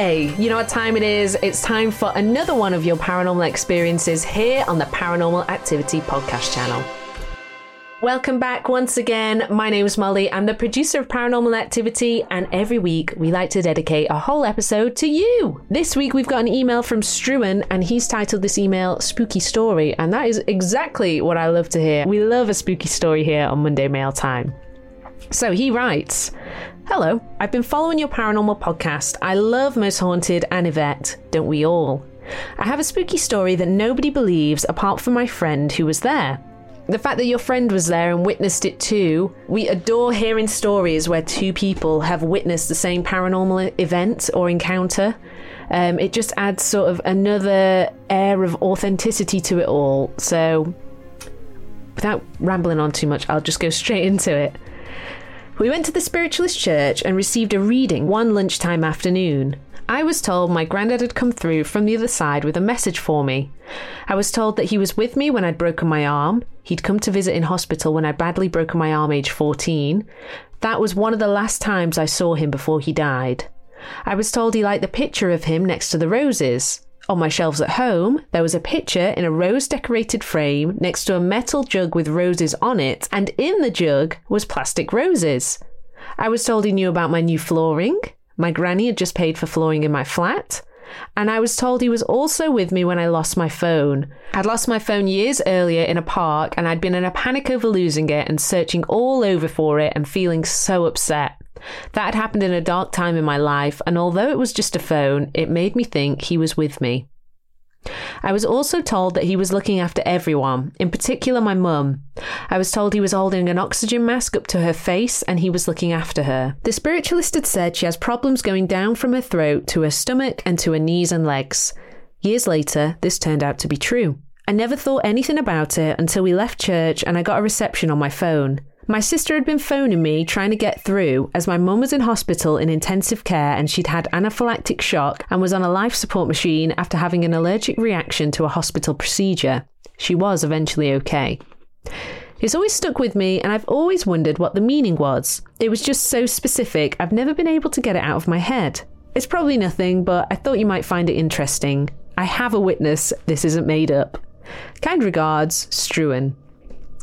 Monday! You know what time it is? It's time for another one of your paranormal experiences here on the Paranormal Activity Podcast channel. Welcome back once again. My name is Molly. I'm the producer of Paranormal Activity, and every week we like to dedicate a whole episode to you. This week we've got an email from Struan, and he's titled this email Spooky Story, and that is exactly what I love to hear. We love a spooky story here on Monday Mail Time. So he writes Hello, I've been following your paranormal podcast. I love Most Haunted and Yvette, don't we all? I have a spooky story that nobody believes apart from my friend who was there. The fact that your friend was there and witnessed it too, we adore hearing stories where two people have witnessed the same paranormal event or encounter. Um, it just adds sort of another air of authenticity to it all. So, without rambling on too much, I'll just go straight into it. We went to the spiritualist church and received a reading one lunchtime afternoon. I was told my granddad had come through from the other side with a message for me. I was told that he was with me when I'd broken my arm. He'd come to visit in hospital when I'd badly broken my arm age 14. That was one of the last times I saw him before he died. I was told he liked the picture of him next to the roses. On my shelves at home, there was a picture in a rose decorated frame next to a metal jug with roses on it, and in the jug was plastic roses. I was told he knew about my new flooring. My granny had just paid for flooring in my flat. And I was told he was also with me when I lost my phone. I'd lost my phone years earlier in a park, and I'd been in a panic over losing it and searching all over for it and feeling so upset. That had happened in a dark time in my life, and although it was just a phone, it made me think he was with me. I was also told that he was looking after everyone, in particular my mum. I was told he was holding an oxygen mask up to her face and he was looking after her. The spiritualist had said she has problems going down from her throat to her stomach and to her knees and legs. Years later, this turned out to be true. I never thought anything about it until we left church and I got a reception on my phone. My sister had been phoning me trying to get through as my mum was in hospital in intensive care and she'd had anaphylactic shock and was on a life support machine after having an allergic reaction to a hospital procedure. She was eventually okay. It's always stuck with me, and I've always wondered what the meaning was. It was just so specific, I've never been able to get it out of my head. It's probably nothing, but I thought you might find it interesting. I have a witness, this isn't made up. Kind regards, Struan.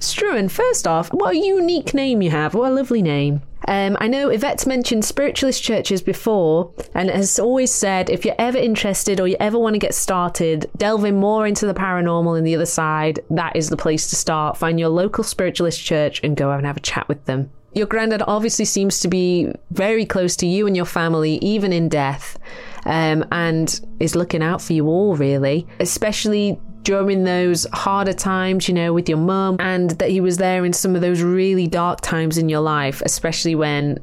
Struan, first off, what a unique name you have. What a lovely name. Um, I know Yvette's mentioned spiritualist churches before and has always said if you're ever interested or you ever want to get started, delving more into the paranormal and the other side, that is the place to start. Find your local spiritualist church and go and have a chat with them. Your granddad obviously seems to be very close to you and your family, even in death, um, and is looking out for you all, really, especially during those harder times, you know, with your mum, and that he was there in some of those really dark times in your life, especially when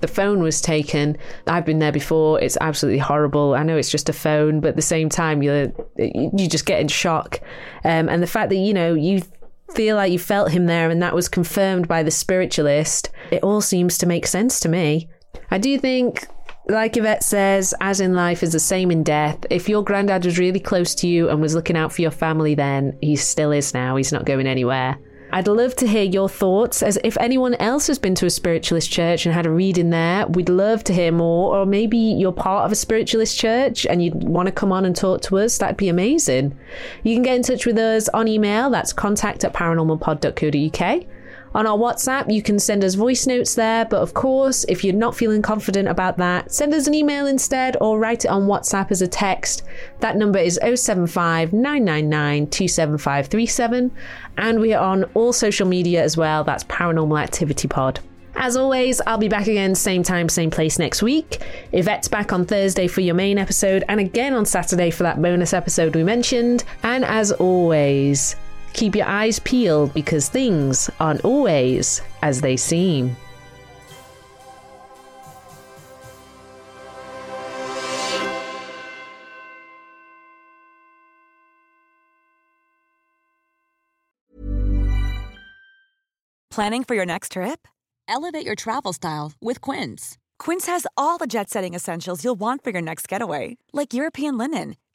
the phone was taken. I've been there before. It's absolutely horrible. I know it's just a phone, but at the same time, you're you just get in shock. Um, and the fact that you know you feel like you felt him there, and that was confirmed by the spiritualist. It all seems to make sense to me. I do think like Yvette says, as in life is the same in death. If your granddad was really close to you and was looking out for your family then, he still is now. He's not going anywhere. I'd love to hear your thoughts. As if anyone else has been to a spiritualist church and had a reading there, we'd love to hear more. Or maybe you're part of a spiritualist church and you'd want to come on and talk to us. That'd be amazing. You can get in touch with us on email. That's contact at paranormalpod.co.uk. On our WhatsApp, you can send us voice notes there, but of course, if you're not feeling confident about that, send us an email instead or write it on WhatsApp as a text. That number is 075 999 27537, and we are on all social media as well. That's Paranormal Activity Pod. As always, I'll be back again, same time, same place next week. Yvette's back on Thursday for your main episode, and again on Saturday for that bonus episode we mentioned. And as always, Keep your eyes peeled because things aren't always as they seem. Planning for your next trip? Elevate your travel style with Quince. Quince has all the jet setting essentials you'll want for your next getaway, like European linen